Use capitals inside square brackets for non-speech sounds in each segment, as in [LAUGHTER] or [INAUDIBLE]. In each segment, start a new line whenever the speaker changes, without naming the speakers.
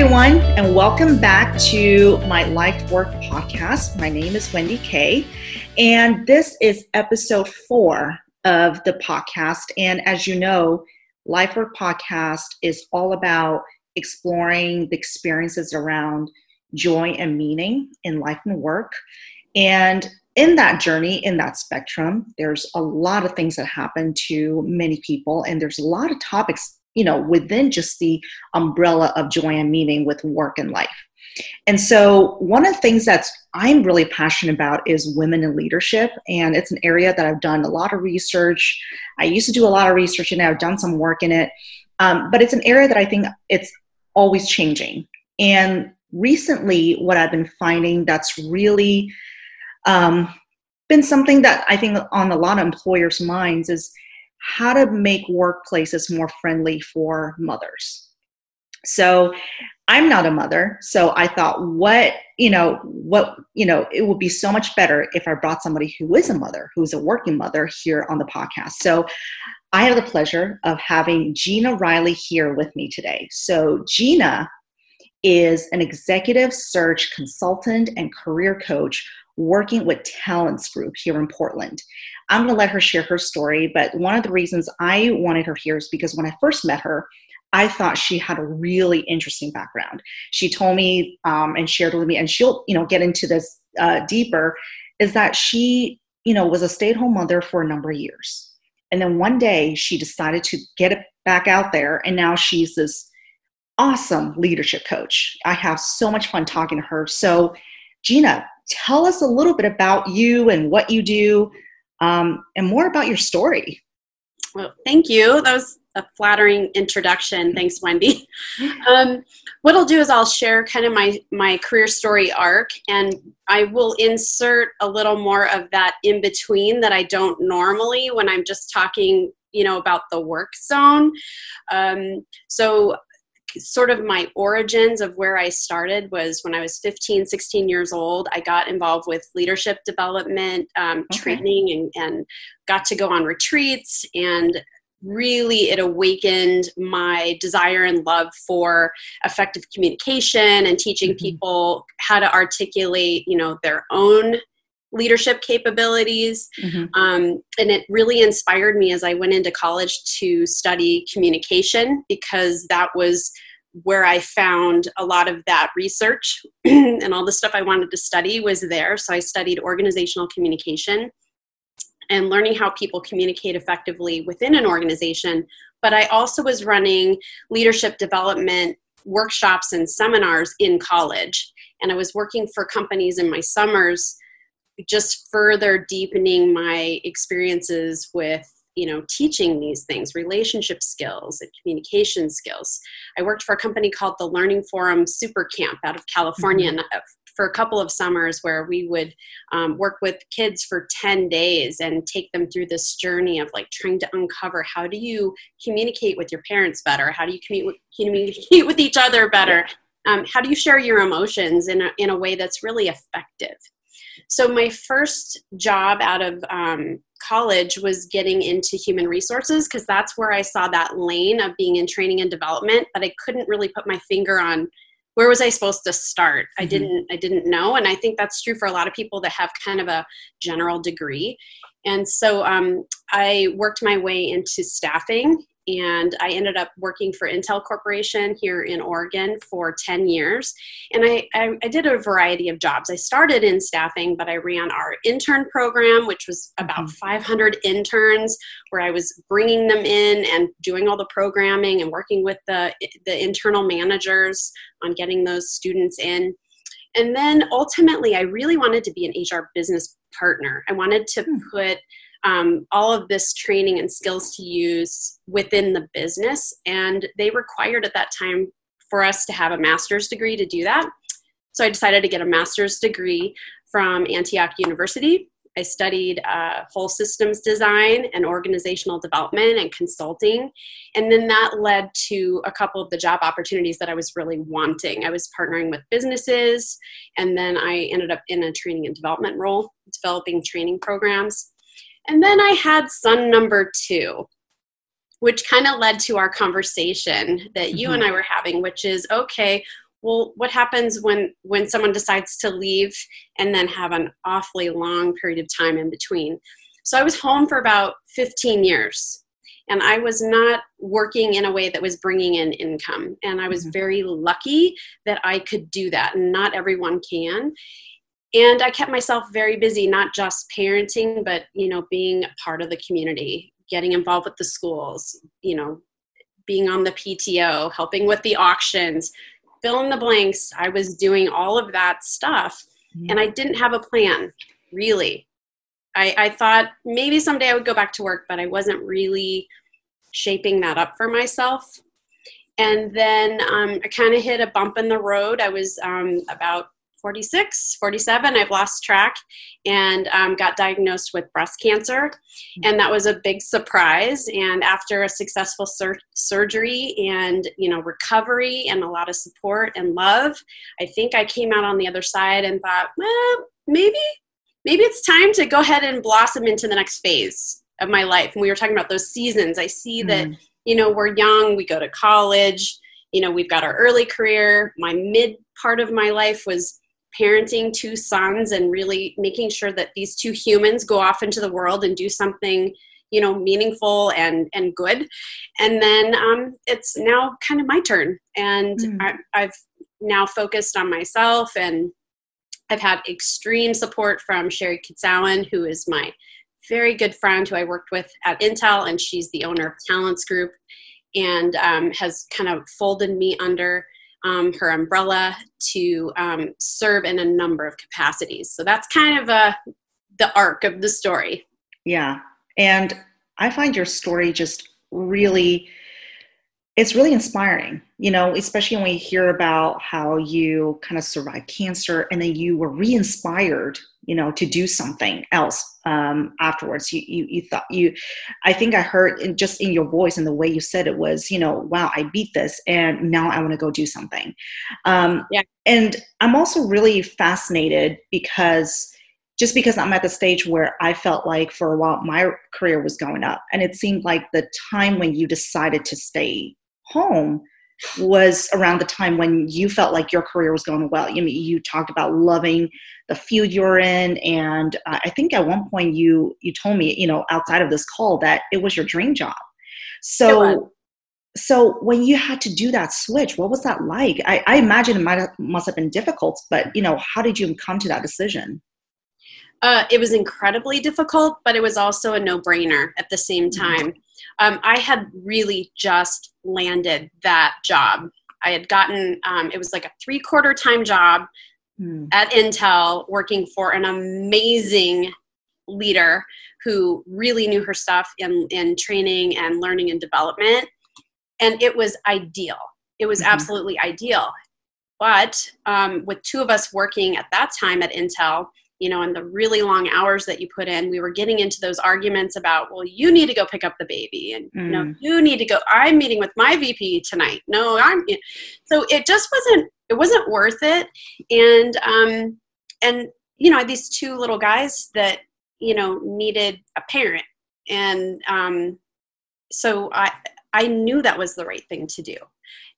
everyone, and welcome back to my Life Work podcast. My name is Wendy Kay, and this is episode four of the podcast. And as you know, Life Work podcast is all about exploring the experiences around joy and meaning in life and work. And in that journey, in that spectrum, there's a lot of things that happen to many people, and there's a lot of topics you know, within just the umbrella of joy and meaning with work and life. And so, one of the things that I'm really passionate about is women in leadership. And it's an area that I've done a lot of research. I used to do a lot of research and I've done some work in it. Um, but it's an area that I think it's always changing. And recently, what I've been finding that's really um, been something that I think on a lot of employers' minds is how to make workplaces more friendly for mothers. So I'm not a mother, so I thought what, you know, what, you know, it would be so much better if I brought somebody who is a mother, who's a working mother here on the podcast. So I have the pleasure of having Gina Riley here with me today. So Gina is an executive search consultant and career coach working with Talents Group here in Portland. I'm going to let her share her story, but one of the reasons I wanted her here is because when I first met her, I thought she had a really interesting background. She told me um, and shared with me, and she'll you know get into this uh, deeper. Is that she you know was a stay-at-home mother for a number of years, and then one day she decided to get it back out there, and now she's this awesome leadership coach. I have so much fun talking to her. So, Gina, tell us a little bit about you and what you do um, and more about your story.
Well, thank you. That was a flattering introduction. Thanks, Wendy. Um, what I'll do is I'll share kind of my my career story arc, and I will insert a little more of that in between that I don't normally when I'm just talking, you know, about the work zone. Um, so sort of my origins of where I started was when I was 15, 16 years old. I got involved with leadership development um, okay. training and, and got to go on retreats and really it awakened my desire and love for effective communication and teaching mm-hmm. people how to articulate you know their own leadership capabilities. Mm-hmm. Um, and it really inspired me as I went into college to study communication because that was where I found a lot of that research [CLEARS THROAT] and all the stuff I wanted to study was there. So I studied organizational communication and learning how people communicate effectively within an organization. But I also was running leadership development workshops and seminars in college. And I was working for companies in my summers just further deepening my experiences with you know teaching these things relationship skills and communication skills. I worked for a company called the learning forum super camp out of california mm-hmm. for a couple of summers where we would um, work with kids for 10 days and take them through this journey of like trying to uncover how do you communicate with your parents better? How do you communicate with each other better? Um, how do you share your emotions in a, in a way that's really effective so my first job out of um, college was getting into human resources because that's where I saw that lane of being in training and development, but I couldn't really put my finger on where was I supposed to start. Mm-hmm. I didn't I didn't know, and I think that's true for a lot of people that have kind of a general degree. And so um, I worked my way into staffing and I ended up working for Intel Corporation here in Oregon for 10 years. And I, I, I, did a variety of jobs. I started in staffing, but I ran our intern program, which was about mm-hmm. 500 interns, where I was bringing them in and doing all the programming and working with the, the internal managers on getting those students in. And then ultimately, I really wanted to be an HR business partner. I wanted to hmm. put um, all of this training and skills to use within the business. And they required at that time for us to have a master's degree to do that. So I decided to get a master's degree from Antioch University. I studied uh, whole systems design and organizational development and consulting. And then that led to a couple of the job opportunities that I was really wanting. I was partnering with businesses, and then I ended up in a training and development role, developing training programs. And then I had son number two, which kind of led to our conversation that you mm-hmm. and I were having, which is okay, well what happens when when someone decides to leave and then have an awfully long period of time in between so i was home for about 15 years and i was not working in a way that was bringing in income and i was mm-hmm. very lucky that i could do that and not everyone can and i kept myself very busy not just parenting but you know being a part of the community getting involved with the schools you know being on the pto helping with the auctions fill in the blanks. I was doing all of that stuff mm-hmm. and i didn't have a plan really. I, I thought maybe someday i would go back to work but i wasn't really shaping that up for myself. And then um, i kind of hit a bump in the road. I was um, about 46, 47, I've lost track, and um, got diagnosed with breast cancer. And that was a big surprise. And after a successful sur- surgery and, you know, recovery and a lot of support and love, I think I came out on the other side and thought, well, maybe, maybe it's time to go ahead and blossom into the next phase of my life. And we were talking about those seasons. I see mm. that, you know, we're young, we go to college, you know, we've got our early career. My mid part of my life was parenting two sons and really making sure that these two humans go off into the world and do something you know meaningful and and good and then um, it's now kind of my turn and mm. I, i've now focused on myself and i've had extreme support from sherry kitsowen who is my very good friend who i worked with at intel and she's the owner of talents group and um, has kind of folded me under um, her umbrella to um, serve in a number of capacities. So that's kind of a, uh, the arc of the story.
Yeah. And I find your story just really it's really inspiring, you know, especially when we hear about how you kind of survived cancer and then you were re-inspired, you know, to do something else um, afterwards. You, you, you thought you, I think I heard in, just in your voice and the way you said it was, you know, wow, I beat this and now I want to go do something. Um, yeah. And I'm also really fascinated because just because I'm at the stage where I felt like for a while my career was going up, and it seemed like the time when you decided to stay home was around the time when you felt like your career was going well. You mean you talked about loving the field you're in, and uh, I think at one point you you told me, you know, outside of this call, that it was your dream job. So, so when you had to do that switch, what was that like? I, I imagine it might have, must have been difficult, but you know, how did you come to that decision?
Uh, it was incredibly difficult, but it was also a no-brainer at the same mm-hmm. Um, I had really just landed that job. I had gotten um, it was like a three-quarter time job mm. at Intel, working for an amazing leader who really knew her stuff in in training and learning and development, and it was ideal. It was mm-hmm. absolutely ideal. But um, with two of us working at that time at Intel, you know, and the really long hours that you put in, we were getting into those arguments about, well, you need to go pick up the baby, and mm. you know, mm. you need to go. I'm meeting with my VP tonight. No, I'm. So it just wasn't. It wasn't worth it, and um, and you know, these two little guys that you know needed a parent, and um, so I I knew that was the right thing to do,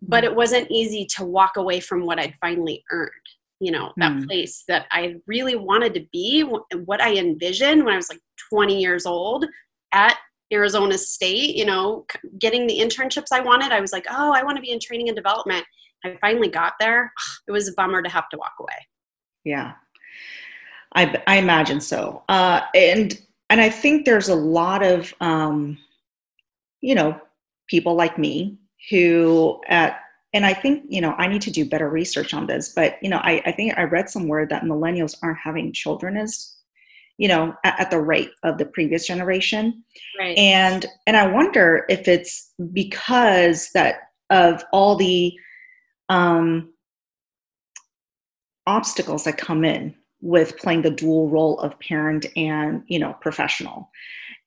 but mm. it wasn't easy to walk away from what I'd finally earned you know that mm. place that i really wanted to be what i envisioned when i was like 20 years old at arizona state you know getting the internships i wanted i was like oh i want to be in training and development. I finally got there. It was a bummer to have to walk away.
Yeah. I, I imagine so. Uh, and and i think there's a lot of um, you know people like me who at and I think, you know, I need to do better research on this, but, you know, I, I think I read somewhere that millennials aren't having children as, you know, at, at the rate of the previous generation. Right. And, and I wonder if it's because that of all the um, obstacles that come in with playing the dual role of parent and, you know, professional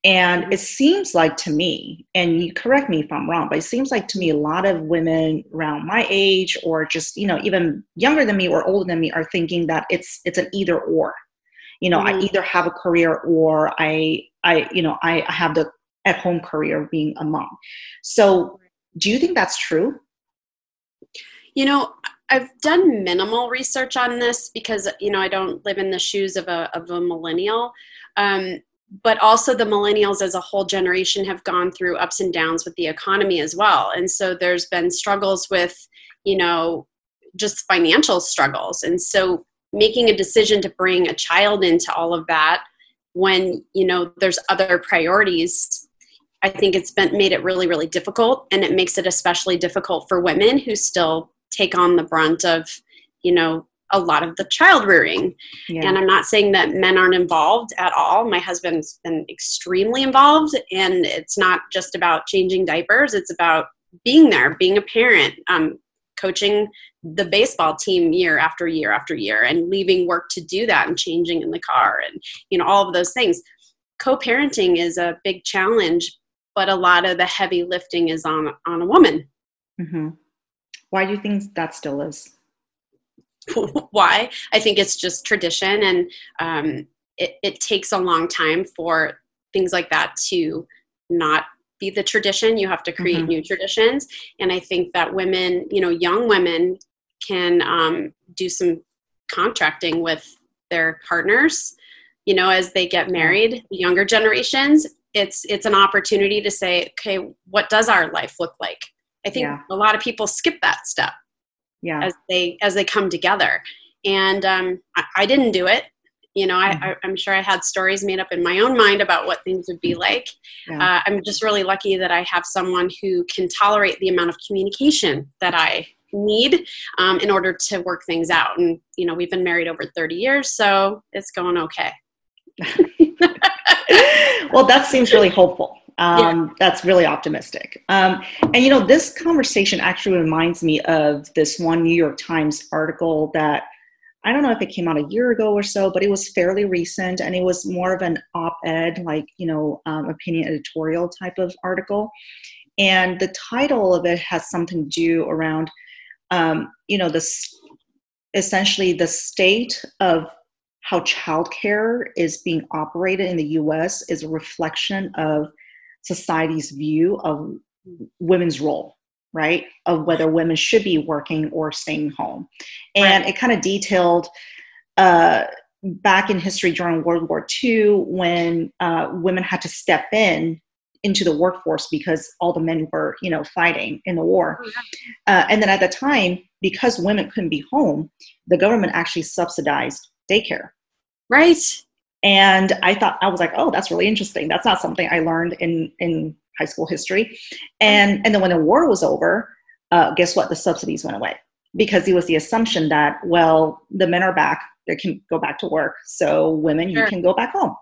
and it seems like to me, and you correct me if I'm wrong, but it seems like to me a lot of women around my age or just, you know, even younger than me or older than me are thinking that it's it's an either or. You know, mm-hmm. I either have a career or I I, you know, I have the at home career of being a mom. So do you think that's true?
You know, I've done minimal research on this because you know I don't live in the shoes of a of a millennial. Um, but also the millennials as a whole generation have gone through ups and downs with the economy as well. And so there's been struggles with you know just financial struggles. And so making a decision to bring a child into all of that when you know there's other priorities i think it's been made it really really difficult. And it makes it especially difficult for women who still take on the brunt of you know a lot of the child rearing. Yeah. And I'm not saying that men aren't involved at all. My husband's been extremely involved, and it's not just about changing diapers, it's about being there, being a parent, um, coaching the baseball team year after year after year, and leaving work to do that and changing in the car and, you know, all of those things. Co parenting is a big challenge, but a lot of the heavy lifting is on, on a woman.
Mm-hmm. Why do you think that still is? [LAUGHS]
why. I think it's just tradition, and um, it, it takes a long time for things like that to not be the tradition. You have to create mm-hmm. new traditions, and I think that women, you know, young women, can um, do some contracting with their partners. You know, as they get married, the younger generations, it's it's an opportunity to say, okay, what does our life look like? I think yeah. a lot of people skip that step yeah. as they as they come together. And um, I, I, didn't do it. You know, mm-hmm. I, am sure I had stories made up in my own mind about what things would be like. Yeah. Uh, I'm just really lucky that I have someone who can tolerate the amount of communication that I need um, in order to work things out. And you know, we've been married over 30 years, so it's going okay. [LAUGHS]
well, that seems really hopeful. Um, yeah. That's really optimistic. Um, and you know, this conversation actually reminds me of this one New York Times article that I don't know if it came out a year ago or so, but it was fairly recent, and it was more of an op-ed, like you know, um, opinion editorial type of article. And the title of it has something to do around, um, you know, this essentially the state of how childcare is being operated in the U.S. is a reflection of society's view of women's role right? Of whether women should be working or staying home. And right. it kind of detailed uh, back in history during world war ii when uh, women had to step in into the workforce because all the men were you know fighting in the war. Oh, uh, and then at the time because women couldn't be home the government actually subsidized daycare.
Right
and I thought I was like, oh, that's really interesting. That's not something I learned in in high school history. And and then when the war was over, uh, guess what? The subsidies went away because it was the assumption that well, the men are back, they can go back to work, so women sure. you can go back home.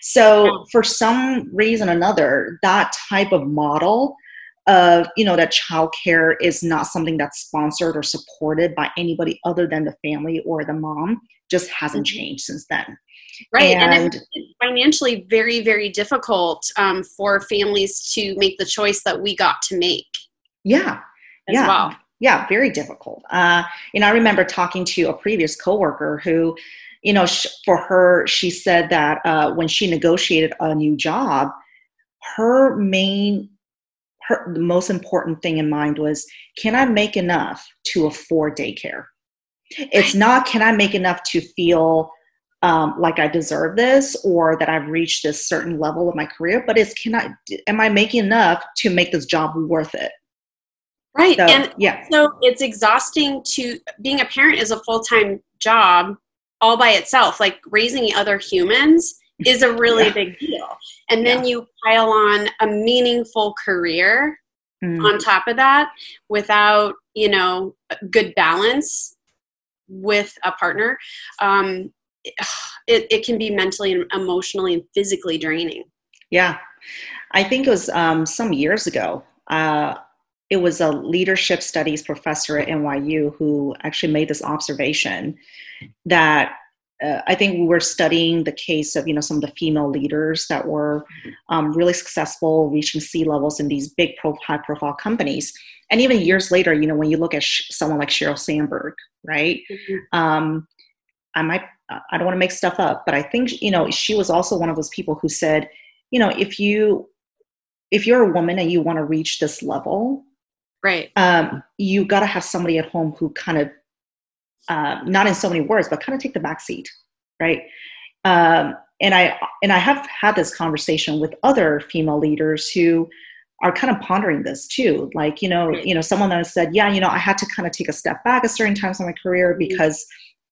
So yeah. for some reason or another, that type of model of you know that childcare is not something that's sponsored or supported by anybody other than the family or the mom just hasn't mm-hmm. changed since then
right and, and it's financially very very difficult um, for families to make the choice that we got to make.
Yeah yeah well. yeah very difficult. Uh, you know i remember talking to a previous coworker who you know sh- for her she said that uh, when she negotiated a new job her main her the most important thing in mind was can i make enough to afford daycare? It's not can i make enough to feel um, like I deserve this or that I've reached this certain level of my career, but it's can I am I making enough to make this job worth it?
Right. So, and yeah. So it's exhausting to being a parent is a full time job all by itself. Like raising other humans is a really yeah. big deal. And then yeah. you pile on a meaningful career mm. on top of that without, you know, good balance with a partner. Um, [SIGHS] it, it can be mentally and emotionally and physically draining.
Yeah. I think it was um, some years ago. Uh, it was a leadership studies professor at NYU who actually made this observation that uh, I think we were studying the case of you know some of the female leaders that were um, really successful, reaching C levels in these big, pro- high-profile companies. And even years later, you know, when you look at sh- someone like Sheryl Sandberg, right? Mm-hmm. Um, I might I don't want to make stuff up, but I think you know she was also one of those people who said, you know, if you if you're a woman and you want to reach this level,
right,
um, you got to have somebody at home who kind of uh, not in so many words, but kind of take the back seat, right? Um, and I and I have had this conversation with other female leaders who are kind of pondering this too. Like, you know, you know, someone that said, yeah, you know, I had to kind of take a step back at certain times in my career mm-hmm.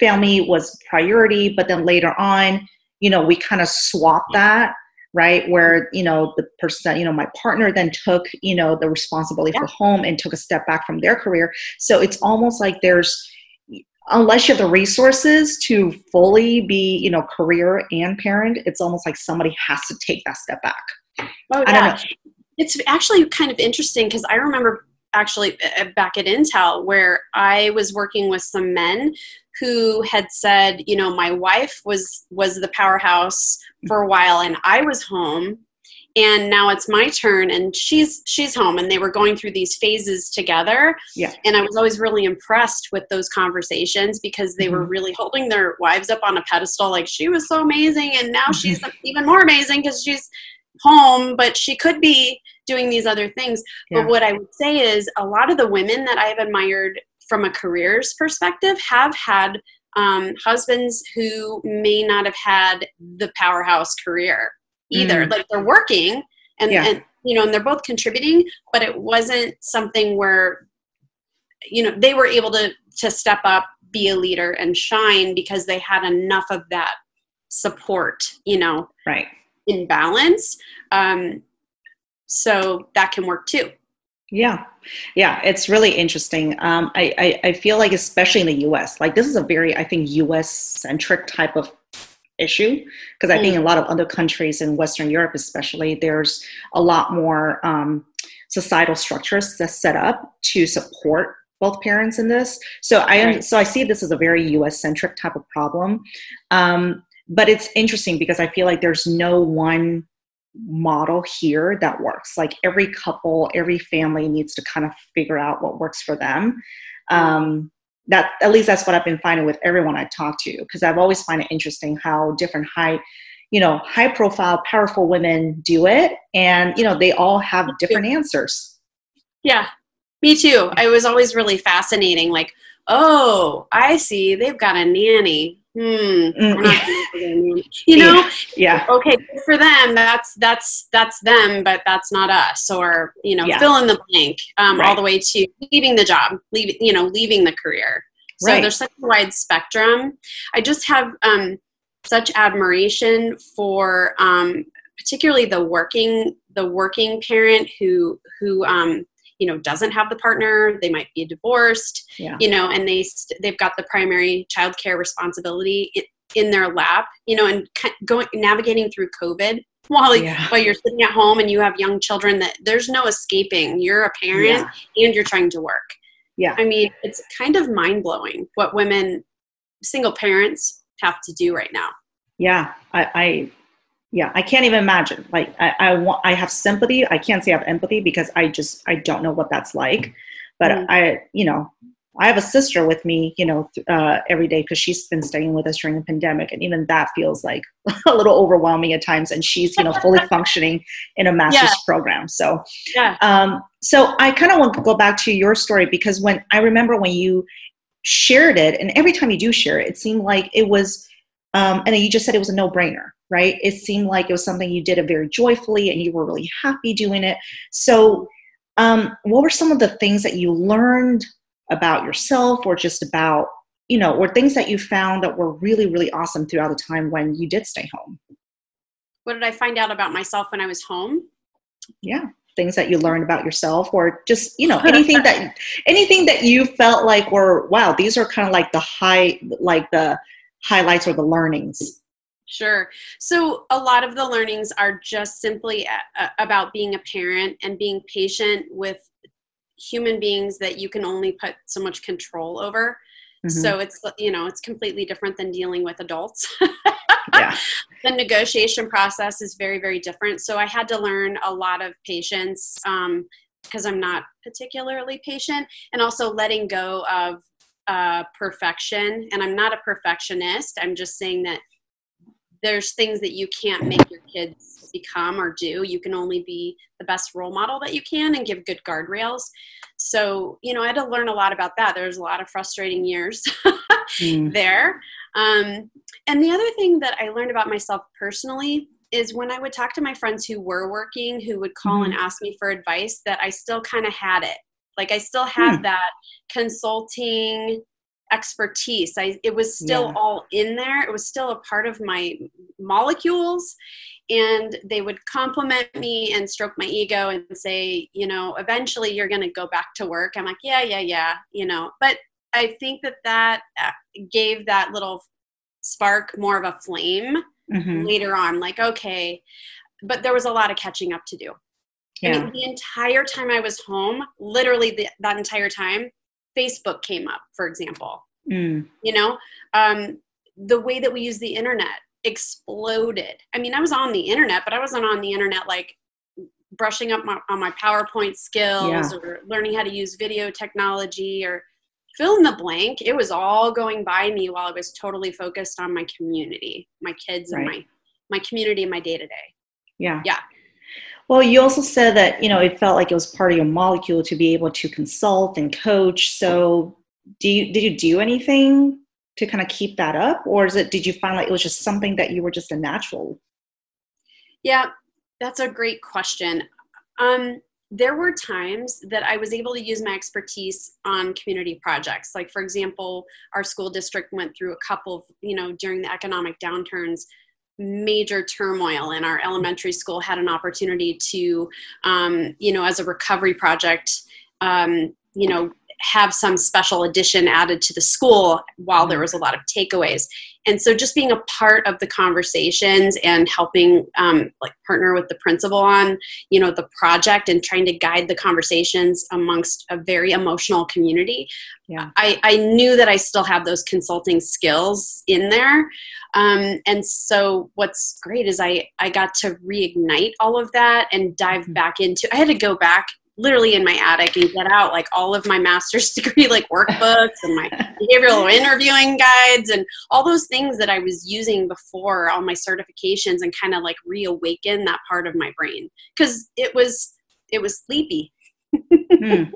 Family was priority, but then later on, you know, we kind of swapped that right? Where you know the person you know my partner then took you know the responsibility yeah. for home and took a step back from their career. So it's almost like there's unless you have the resources to fully be you know career and parent it's almost like somebody has to take that step back.
Oh yeah. it's actually kind of interesting because i remember actually uh, back at intel where i was working with some men who had said you know my wife was was the powerhouse for a while and i was home and now it's my turn and she's she's home. And they were going through these phases together.
Yeah.
And i was always really impressed with those conversations because they mm-hmm. were really holding their wives up on a pedestal like she was so amazing and now she's [LAUGHS] even more amazing because she's home but she could be doing these other things yeah. but what i would say is a lot of the women that i've admired from a careers perspective have had um, husbands who may not have had the powerhouse career either. Mm. Like they're working and, yeah. and you know, and they're both contributing, but it wasn't something where you know they were able to to step up, be a leader, and shine because they had enough of that support. You know,
right
in balance. Um, so that can work too.
Yeah, yeah, it's really interesting. Um, I, I, I feel like, especially in the U.S., like this is a very, I think, U.S. centric type of issue because I mm. think in a lot of other countries in Western Europe, especially, there's a lot more um, societal structures that's set up to support both parents in this. So I right. so I see this as a very U.S. centric type of problem. Um, but it's interesting because I feel like there's no one model here that works. Like every couple, every family needs to kind of figure out what works for them. Um, that at least that's what I've been finding with everyone I talk to because I've always find it interesting how different high, you know, high profile, powerful women do it, and you know they all have different answers.
Yeah, me too. I was always really fascinating. Like, oh, I see, they've got a nanny hmm, mm. You know?
Yeah.
Okay for them. That's that's that's them but that's not us. Or you know yeah. fill in the blank um, right. all the way to leaving the job leaving you know leaving the career. So right. there's such a wide spectrum. I just have um, such admiration for um, particularly the working the working parent who who um, you know doesn't have the partner. They might be divorced yeah. you know and they they've got the primary childcare responsibility in, their lap you know and going navigating through covid while, yeah. while you're sitting at home and you have young children that there's no escaping. You're a parent yeah. and you're trying to work.
Yeah.
I mean it's kind of mind-blowing what women single parents have to do right now.
Yeah. I, I yeah i can't even imagine. Like i i want i have sympathy. I can't say i have empathy because i just i don't know what that's like. But mm. i you know i have a sister with me you know uh, every day because she's been staying with us during the pandemic and even that feels like [LAUGHS] a little overwhelming at times and she's you know fully [LAUGHS] functioning in a master's yeah. program so
yeah
um so i kind of want to go back to your story because when i remember when you shared it and every time you do share it it seemed like it was um, and you just said it was a no-brainer right? It seemed like it was something you did it very joyfully and you were really happy doing it. So, um, what were some of the things that you learned about yourself or just about, you know, or things that you found that were really, really awesome throughout the time when you did stay home?
What did I find out about myself when I was home?
Yeah things that you learned about yourself or just you know anything [LAUGHS] that anything that you felt like were wow these are kind of like the high like the highlights or the learnings
Sure. So a lot of the learnings are just simply a, a, about being a parent and being patient with human beings that you can only put so much control over. Mm-hmm. So it's you know it's completely different than dealing with adults. [LAUGHS] yeah. The negotiation process is very very different. So I had to learn a lot of patience because um, I'm not particularly patient, and also letting go of uh, perfection. And I'm not a perfectionist. I'm just saying that there's things that you can't make your kids become or do. You can only be the best role model that you can and give good guardrails. So, you know, I had to learn a lot about that. There's a lot of frustrating years [LAUGHS] mm. there. Um, and the other thing that I learned about myself personally is when I would talk to my friends who were working, who would call mm-hmm. and ask me for advice, that I still kind of had it. Like I still had hmm. that consulting expertise. I it was still yeah. all in there. It was still a part of my molecules and they would compliment me and stroke my ego and say, you know, eventually you're going to go back to work. I'm like, yeah, yeah, yeah, you know. But I think that that uh, gave that little spark more of a flame mm-hmm. later on like okay, but there was a lot of catching up to do. Yeah. I mean, the entire time I was home, literally the, that entire time, Facebook came up, for example. Mm. You know, um, the way that we use the internet exploded. I mean, I was on the internet, but I wasn't on the internet like brushing up my, on my PowerPoint skills yeah. or learning how to use video technology or fill in the blank. It was all going by me while I was totally focused on my community, my kids, right. and my my community and my day to day.
Yeah.
Yeah.
Well, you also said that you know it felt like it was part of your molecule to be able to consult and coach. So, do you did you do anything to kind of keep that up, or is it did you find like it was just something that you were just a natural?
Yeah, that's a great question. Um, there were times that I was able to use my expertise on community projects. Like, for example, our school district went through a couple of, you know, during the economic downturns, major turmoil and our elementary school had an opportunity to um, you know as a recovery project um, you know have some special addition added to the school while there was a lot of takeaways. And so just being a part of the conversations and helping um, like partner with the principal on you know the project and trying to guide the conversations amongst a very emotional community yeah. I, I knew that i still have those consulting skills in there. Um, and so what's great is i i got to reignite all of that and dive mm-hmm. back into i had to go back literally in my attic and get out like all of my master's [LAUGHS] degree like workbooks and my behavioral interviewing guides and all those things that I was using before all my certifications and kind of like reawaken that part of my brain because it was it was sleepy.
hmm. [LAUGHS]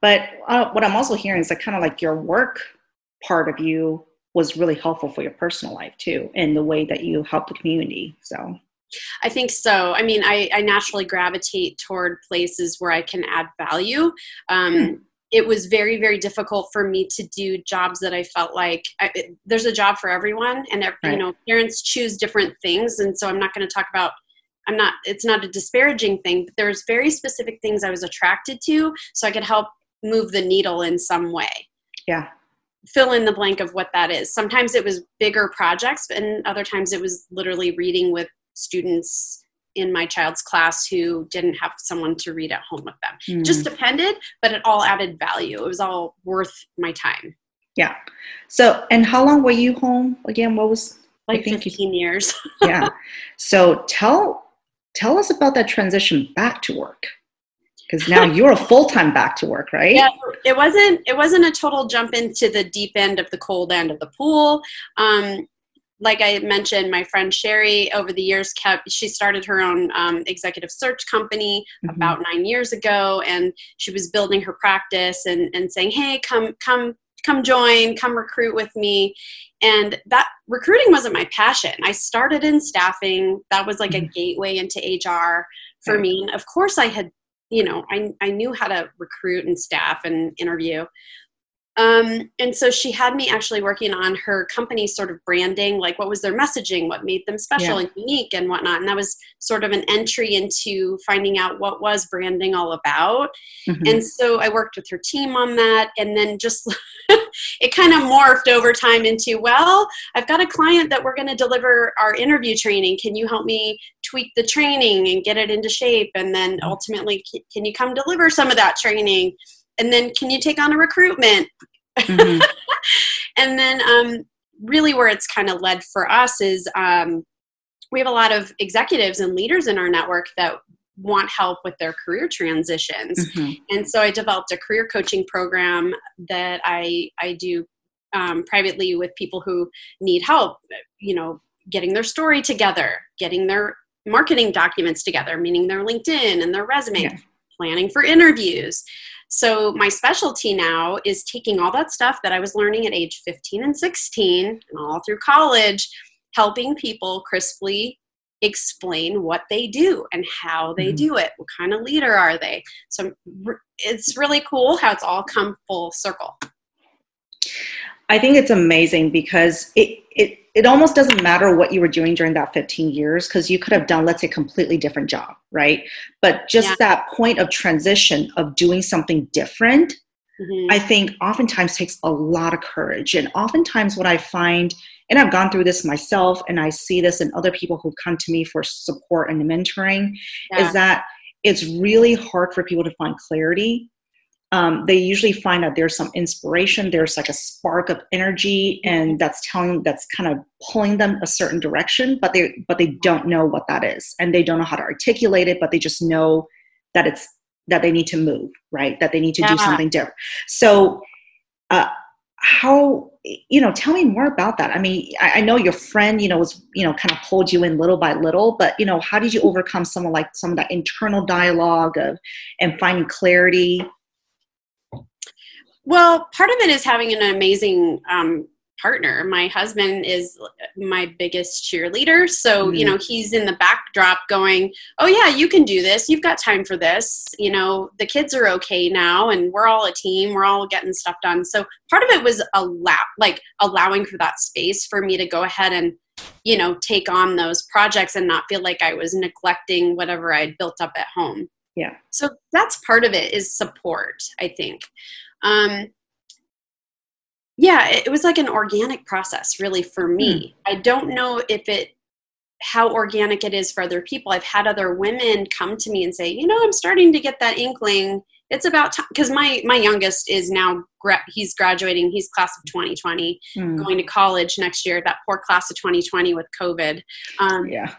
But uh, what I'm also hearing is that kind of like your work part of you was really helpful for your personal life too, in the way that you help the community. So
I think so. I mean, I, I naturally gravitate toward places where I can add value. Um, hmm. It was very, very difficult for me to do jobs that I felt like I, it, there's a job for everyone, and right. you know, parents choose different things. And so, I'm not going to talk about. I'm not. It's not a disparaging thing, but there's very specific things I was attracted to, so I could help move the needle in some way.
Yeah
fill in the blank of what that is. Sometimes it was bigger projects, and other times it was literally reading with students in my child's class who didn't have someone to read at home with them. Mm. Just depended, but it all added value. It was all worth my time.
Yeah. So, and how long were you home again? What was
like 15 you, years? [LAUGHS]
yeah. So tell tell us about that transition back to work because now [LAUGHS] you're a full-time back to work right
yeah it wasn't it wasn't a total jump into the deep end of the cold end of the pool um, like I mentioned, my friend Sherry over the years kept, she started her own um, executive search company mm-hmm. about nine years ago. And she was building her practice and, and saying, Hey, come, come, come join, come recruit with me. And that recruiting wasn't my passion. I started in staffing. That was like mm-hmm. a gateway into HR for me. And of course I had, you know, I, I knew how to recruit and staff and interview. Um, and so she had me actually working on her company sort of branding, like what was their messaging, what made them special yeah. and unique and whatnot. And that was sort of an entry into finding out what was branding all about. Mm-hmm. And so I worked with her team on that. And then just [LAUGHS] it kind of morphed over time into, well, I've got a client that we're going to deliver our interview training. Can you help me tweak the training and get it into shape? And then mm-hmm. ultimately, can you come deliver some of that training? And then can you take on a recruitment mm-hmm. [LAUGHS] and then um, really where it's kind of led for us is um, we have a lot of executives and leaders in our network that want help with their career transitions mm-hmm. and so i developed a career coaching program that i i do um, privately with people who need help you know getting their story together getting their marketing documents together meaning their linkedin and their resume yeah. planning for interviews So my specialty now is taking all that stuff that I was learning at age 15 and 16 and all through college, helping people crisply explain what they do and how they mm-hmm. do it. What kind of leader are they? So it's really cool how it's all come full circle.
I think it's amazing because it it it almost doesn't matter what you were doing during that 15 years because you could have done let's say a completely different job, right? But just yeah. that point of transition of doing something different mm-hmm. I think oftentimes takes a lot of courage. And oftentimes what I find and I've gone through this myself and I see this in other people who come to me for support and mentoring yeah. is that it's really hard for people to find clarity. Um, they usually find that there's some inspiration, there's like a spark of energy, and mm-hmm. that's telling that's kind of pulling them a certain direction, but they but they don't know what that is, and they don't know how to articulate it, but they just know that it's that they need to move, right? That they need to yeah. do something different. So, uh, how you know tell me more about that i mean I, I, know your friend you know was you know kind of pulled you in little by little but you know how did you overcome some of like some of that internal dialogue of and finding clarity
well part of it is having an amazing um, partner. My husband is my biggest cheerleader. So, mm-hmm. you know, he's in the backdrop going, Oh, yeah, you can do this. You've got time for this. You know, the kids are okay now and we're all a team. We're all getting stuff done. So, part of it was a allow, like allowing for that space for me to go ahead and, you know, take on those projects and not feel like I was neglecting whatever I'd built up at home.
Yeah.
So, that's part of it is support, I think. Um, yeah it was like an organic process really for me. Mm. i don't know if it how organic it is for other people. I've had other women come to me and say you know i'm starting to get that inkling. It's about time because my my youngest is now gra- he's graduating he's class of 2020 mm. going to college next year that poor class of 2020 with covid.
Um, yeah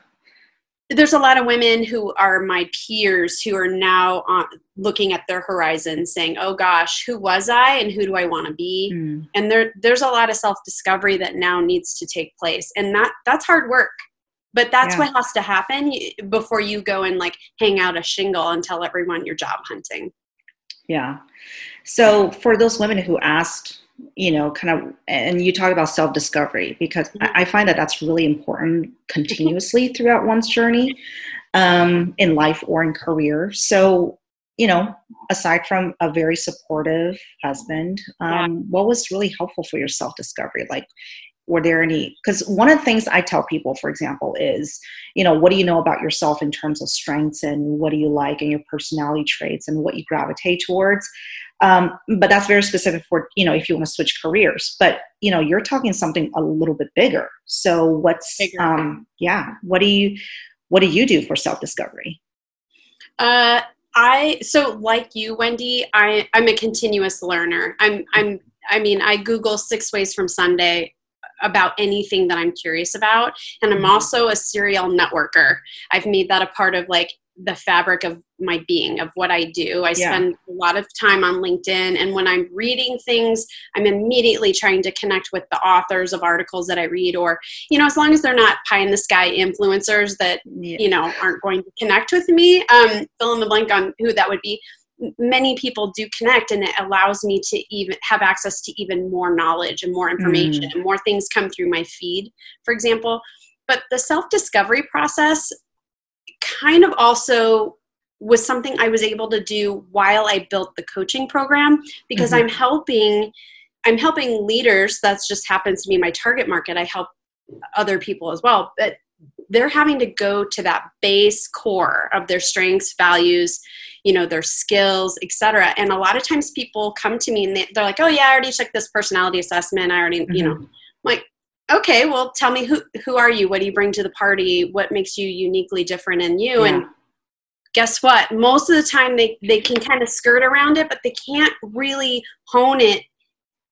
there's a lot of women who are my peers who are now on, looking at their horizon saying oh gosh who was i and who do i want to be mm. and there there's a lot of self discovery that now needs to take place and that that's hard work but that's yeah. what has to happen before you go and like hang out a shingle and tell everyone you're job hunting
yeah so for those women who asked you know kind of and you talk about self discovery because mm-hmm. I, find that that's really important continuously throughout one's journey um, in life or in career so you know aside from a very supportive husband um, yeah. what was really helpful for your self discovery like were there any because one of the things i tell people for example is you know what do you know about yourself in terms of strengths and what do you like and your personality traits and what you gravitate towards um, but that's very specific for you know if you want to switch careers but you know you're talking something a little bit bigger so what's bigger. um yeah what do you what do you do for self-discovery
uh i so like you wendy i i'm a continuous learner i'm i'm i mean i google six ways from sunday about anything that I'm curious about. And I'm mm-hmm. also a serial networker. I've made that a part of like the fabric of my being of what I do. I yeah. spend a lot of time on LinkedIn and when I'm reading things, I'm immediately trying to connect with the authors of articles that I read or you know as long as they're not pie in the sky influencers that yeah. you know aren't going to connect with me, um fill in the blank on who that would be. Many people do connect and it allows me to even have access to even more knowledge and more information mm. and more things come through my feed, for example. But the self discovery process kind of also was something I was able to do while I built the coaching program because mm-hmm. I'm helping I'm helping leaders that's just happens to be my target market. I help other people as well, but they're having to go to that base core of their strengths, values, you know, their skills, etc. And a lot of times people come to me and they, are like, "Oh yeah, I already took this personality assessment. I already, mm-hmm. you know." I'm like, okay well tell me who who are you what do you bring to the party what makes you uniquely different in you yeah. and guess what most of the time they they can kind of skirt around it but they can't really hone it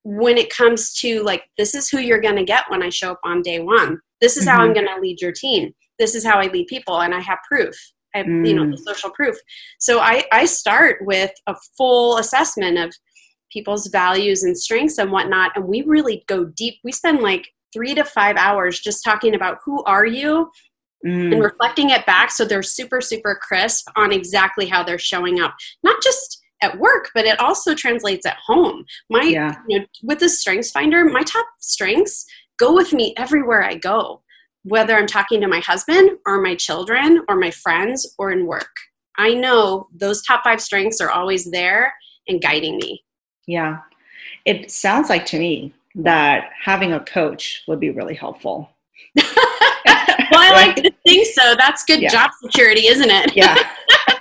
when it comes to like this is who you're going to get when i show up on day one this is mm-hmm. how i'm mm-hmm. going to lead your team this is how i lead people and i have proof i have mm. you know the mm. social proof so i i start with a full assessment of people's values and strengths and whatnot and we really go deep we spend like three to five hours just talking about who are you mm. and reflecting it back so they're super super crisp on exactly how they're showing up not just at work, but it also translates at home. My,
Yeah.
you know, with the Strengths Finder, my top strengths go with me everywhere I go, whether I'm talking to my husband or my children or my friends or in work. I know those top five strengths are always there and guiding me.
Yeah. It sounds like to me that having a coach would be really helpful. [LAUGHS]
Well, I [LAUGHS] like to think so. That's good
Yeah.
job security, isn't it?
yeah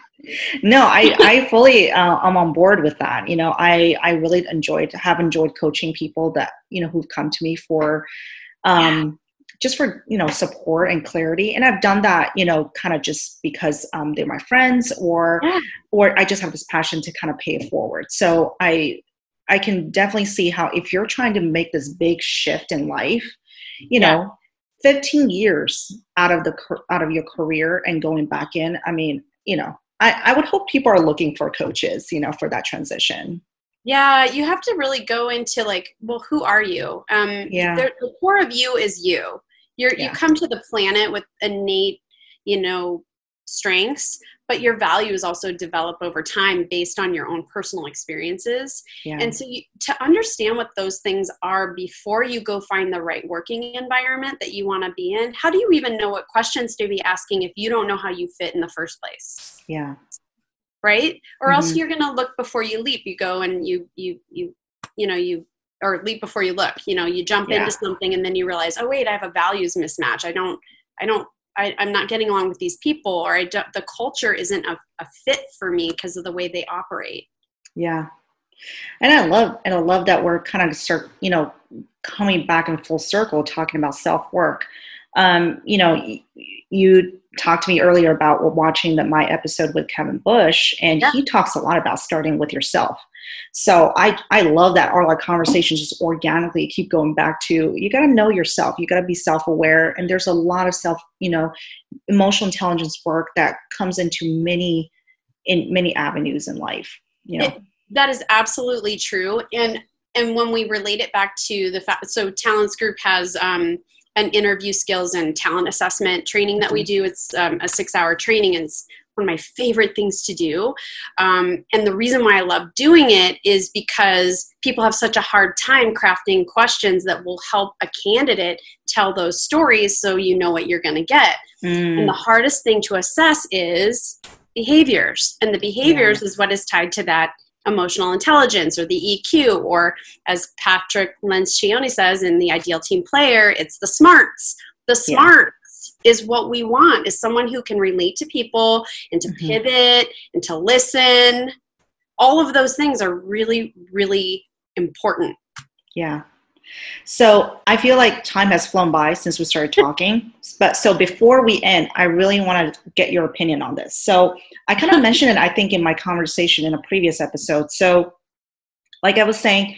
[LAUGHS] no i i fully uh, i'm on board with that you know i i really enjoyed have enjoyed coaching people that you know who've come to me for um just for you know support and clarity and i've done that you know kind of just because um, they're my friends or
Yeah.
or i just have this passion to kind of pay it forward so i i can definitely see how if you're trying to make this big shift in life you
Yeah.
know 15 years out of the out of your career and going back in i mean you know I, I would hope people are looking for coaches you know for that transition
Yeah, you have to really go into like, well, who are you? Um,
Yeah.
The, the core of you is you. You're you come to the planet with innate, you know, strengths, but your values also develop over time based on your own personal experiences.
yeah
And so, you, to understand what those things are before you go find the right working environment that you want to be in, how do you even know what questions to be asking if you don't know how you fit in the first place?
yeah
right or else
Mhm.
you're going to look before you leap you go and you you you you know you or leap before you look you know you jump
Yeah.
into something and then you realize oh wait i have a values mismatch i don't i don't I, i'm not getting along with these people or i don't the culture isn't a, a fit for me because of the way they operate
Yeah. And I love and I love that we're kind of start, you know, coming back in full circle talking about self-work. Um, you know, you talked to me earlier about watching that my episode with Kevin Bush and
Yeah.
he talks a lot about starting with yourself. So I I love that all our conversations just organically keep going back to you got to know yourself. You got to be self-aware and there's a lot of self, you know, emotional intelligence work that comes into many in many avenues in life, you know.
It- that is absolutely true and and when we relate it back to the fact so talents group has um, an interview skills and talent assessment training that we do it's um, a six hour training and one of my favorite things to do um, and the reason why i love doing it is because people have such a hard time crafting questions that will help a candidate tell those stories so you know what you're going to get
Mm.
and the hardest thing to assess is behaviors. And the behaviors is what is tied to that emotional intelligence or the EQ, or as Patrick Lencioni says in the ideal team player, it's the smarts. The
Yeah.
Is what we want, is someone who can relate to people and to
Mhm.
pivot and to listen. All of those things are really, really important.
Yeah. So I feel like time has flown by since we started talking. But so before we end, I really want to get your opinion on this. So I kind of [LAUGHS] mentioned it, I think, in my conversation in a previous episode. So, like I was saying,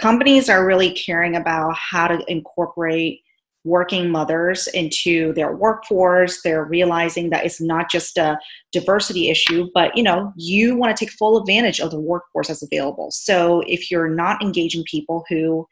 companies are really caring about how to incorporate working mothers into their workforce they're realizing that it's not just a diversity issue but you know you want to take full advantage of the workforce that's available so if you're not engaging people who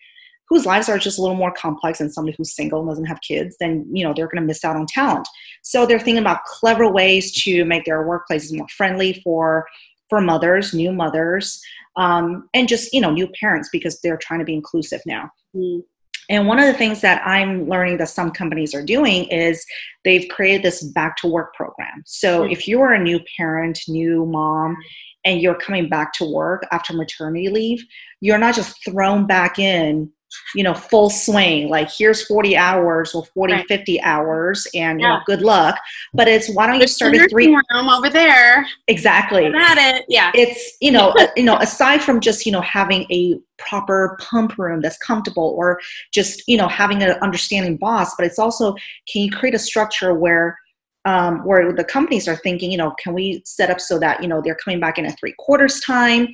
whose lives are just a little more complex than somebody who's single and doesn't have kids, then you know they're going to miss out on talent. So they're thinking about clever ways to make their workplaces more friendly for for mothers, new mothers, um, and just you know new parents because they're trying to be inclusive now.
Mm.
And one of the things that I'm learning that some companies are doing is they've created this back to work program. So
Mm.
if you are a new parent, new mom, and you're coming back to work after maternity leave, you're not just thrown back in, you know, full swing, like here's 40 hours or 40,
Right.
50 hours and you know, good luck. But it's why don't you start at three
room over there.
exactly
at it. Yeah.
it's you know [LAUGHS] uh, you know aside from just you know having a proper pump room that's comfortable or just you know having an understanding boss but it's also can you create a structure where um, where the companies are thinking you know can we set up so that you know they're coming back in a three quarters time?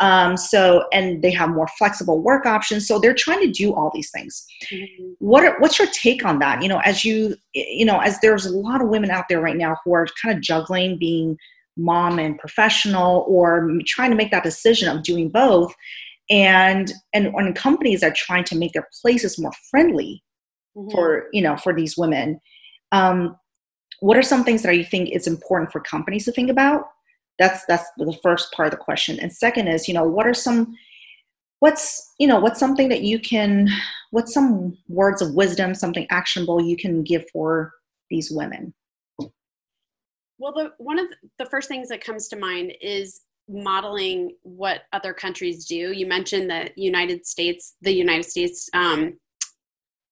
Um, so and they have more flexible work options. So they're trying to do all these things.
Mhm.
what are, what's your take on that? You know as you you know as there's a lot of women out there right now who are kind of juggling being mom and professional or trying to make that decision of doing both. And and when companies are trying to make their places more friendly
Mhm.
for you know for these women. Um, what are some things that you think it's important for companies to think about? That's that's the first part of the question. And second is you know what are some what's you know what's something that you can what's some words of wisdom something actionable you can give for these women?
Well the one of the first things that comes to mind is modeling what other countries do. You mentioned that united states the united states um,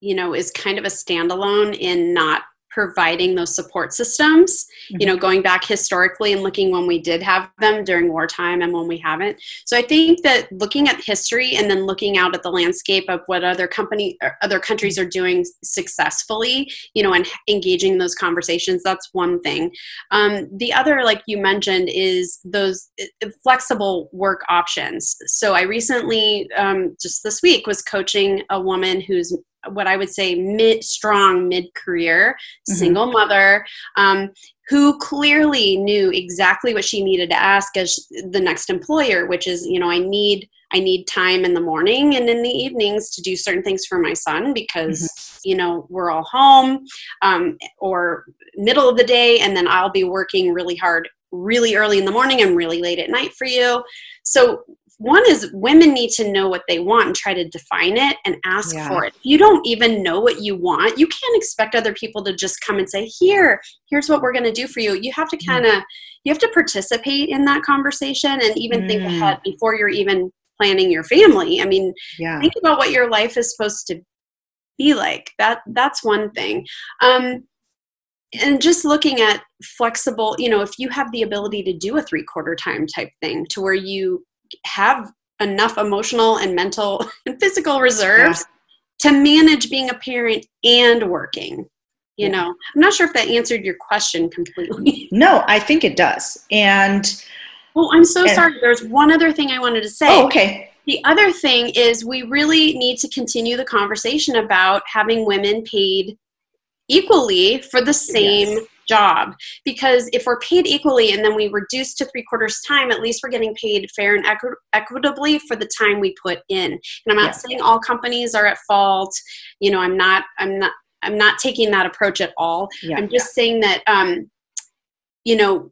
you know is kind of a standalone in not providing those support systems mm-hmm. you know going back historically and looking when we did have them during wartime and when we haven't. So i think that looking at history and then looking out at the landscape of what other company other countries are doing successfully you know and engaging those conversations that's one thing. Um, the other like you mentioned is those uh, flexible work options. So i recently um, just this week was coaching a woman who's what I would say mid strong mid career mm-hmm. single mother um, who clearly knew exactly what she needed to ask as the next employer, which is you know I need I need time in the morning and in the evenings to do certain things for my son because mm-hmm. you know we're all home um, or middle of the day and then I'll be working really hard really early in the morning and really late at night for you. So one is women need to know what they want and try to define it and ask yeah. for it. If you don't even know what you want, you can't expect other people to just come and say, "Here, here's what we're going to do for you." You have to kind of mm. you have to participate in that conversation and even mm. think ahead before you're even planning your family. I mean, yeah. think about what your life is supposed to be like. That that's one thing. Um, and just looking at flexible you know if you have the ability to do a three quarter time type thing to where you have enough emotional and mental [LAUGHS] and physical reserves yeah. to manage being a parent and working you yeah. know? I'm not sure if that answered your question completely. [LAUGHS]
No i think it does. And
oh i'm so and, sorry. There's one other thing i wanted to say.
Oh, okay.
The other thing is we really need to continue the conversation about having women paid equally for the same yes job because if we're paid equally and then we reduce to three quarters time at least we're getting paid fair and equi- equitably for the time we put in and i'm not yeah. saying all companies are at fault you know i'm not i'm not i'm not taking that approach at all yeah, i'm just yeah. saying that um you know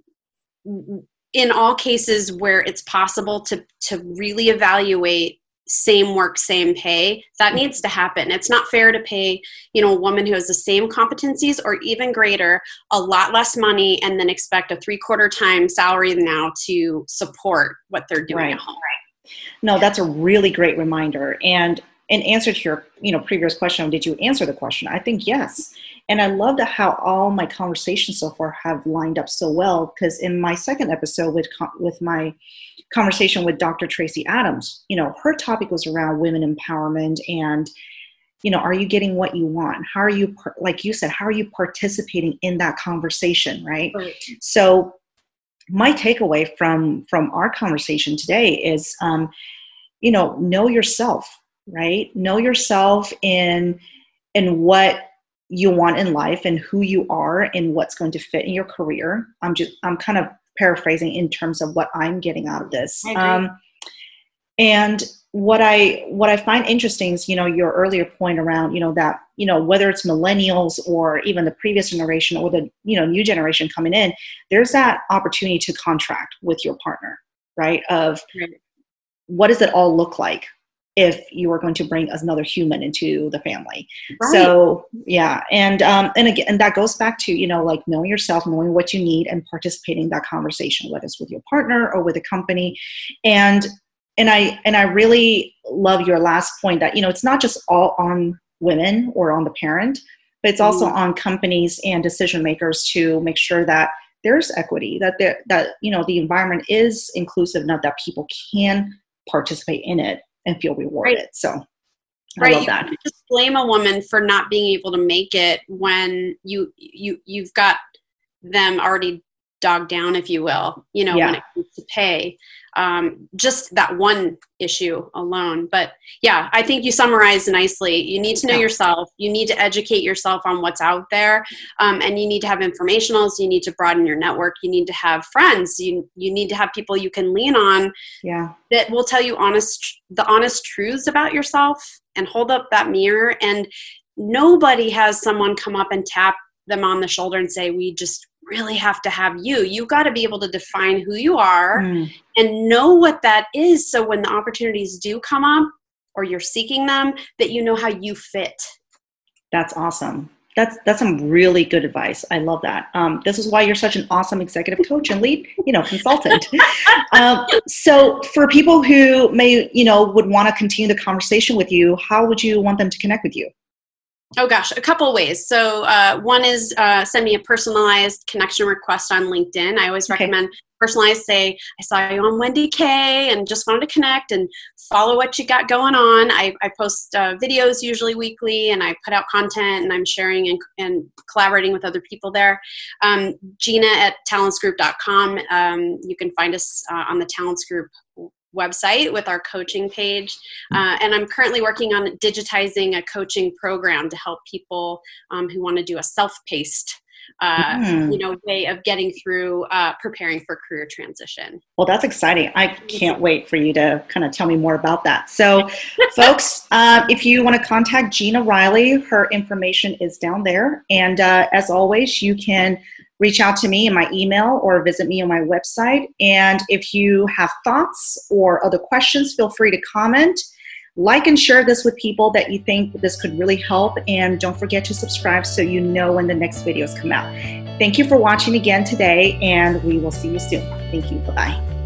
in all cases where it's possible to to really evaluate same work same pay that mm-hmm. needs to happen. It's not fair to pay you know a woman who has the same competencies or even greater a lot less money and then expect a three quarter time salary now to support what they're doing right. at home. Right.
No that's a really great reminder. And in answer to your you know previous question did you answer the question? I think yes. And i love that how all my conversations so far have lined up so well because in my second episode with with my conversation with dr tracy adams you know her topic was around women empowerment and you know are you getting what you want? How are you like you said how are you participating in that conversation right, right. so my takeaway from from our conversation today is um, you know know yourself right? Know yourself in in what you want in life and who you are and what's going to fit in your career. I'm just i'm kind of paraphrasing in terms of what i'm getting out of this. Um, and what i what i find interesting is you know your earlier point around you know that you know whether it's millennials or even the previous generation or the you know new generation coming in there's that opportunity to contract with your partner right? Of right. what does it all look like if you are going to bring another human into the family. Right. So yeah, and um, and again, and that goes back to you know like knowing yourself, knowing what you need, and participating in that conversation, whether it's with your partner or with a company, and and I and I really love your last point that you know it's not just all on women or on the parent, but it's also mm. on companies and decision makers to make sure that there's equity, that there that you know the environment is inclusive enough that people can participate in it and feel rewarded. Right. So I right.
love that. You just blame a woman for not being able to make it when you you you've got them already dogged down, if you will, you know, yeah. when it comes to pay. Um, just that one issue alone. But yeah, I think you summarized nicely. You need to know yeah. yourself. You need to educate yourself on what's out there, um, and you need to have informationals. You need to broaden your network. You need to have friends. You you need to have people you can lean on.
Yeah,
that will tell you honest the honest truths about yourself and hold up that mirror. And nobody has someone come up and tap them on the shoulder and say, "We just really have to have you. You've got to be able to define who you are mm. and know what that is so when the opportunities do come up or you're seeking them that you know how you fit.
That's awesome that's that's some really good advice. I love that. Um, this is why you're such an awesome executive coach and lead, you know, consultant. [LAUGHS] um, so, for people who may, you know, would want to continue the conversation with you, how would you want them to connect with you?
Oh gosh, a couple ways. So uh, one is uh, send me a personalized connection request on LinkedIn. I always okay. recommend personalized. Say I saw you on Wendy K and just wanted to connect and follow what you got going on. I, I post uh, videos usually weekly, and I put out content, and I'm sharing and, and collaborating with other people there. Um, Gina at talentsgroup.com. Um, you can find us uh, on the Talents Group website with our coaching page. Uh, and I'm currently working on digitizing a coaching program to help people um, who want to do a self-paced uh, mm. you know way of getting through uh, preparing for career transition.
Well that's exciting. I can't wait for you to kind of tell me more about that. So [LAUGHS] folks uh, if you want to contact gina riley her information is down there. And uh, as always you can reach out to me in my email or visit me on my website. And if you have thoughts or other questions, feel free to comment. Like and share this with people that you think this could really help. And don't forget to subscribe so you know when the next videos come out. Thank you for watching again today, and we will see you soon. Thank you. Bye bye.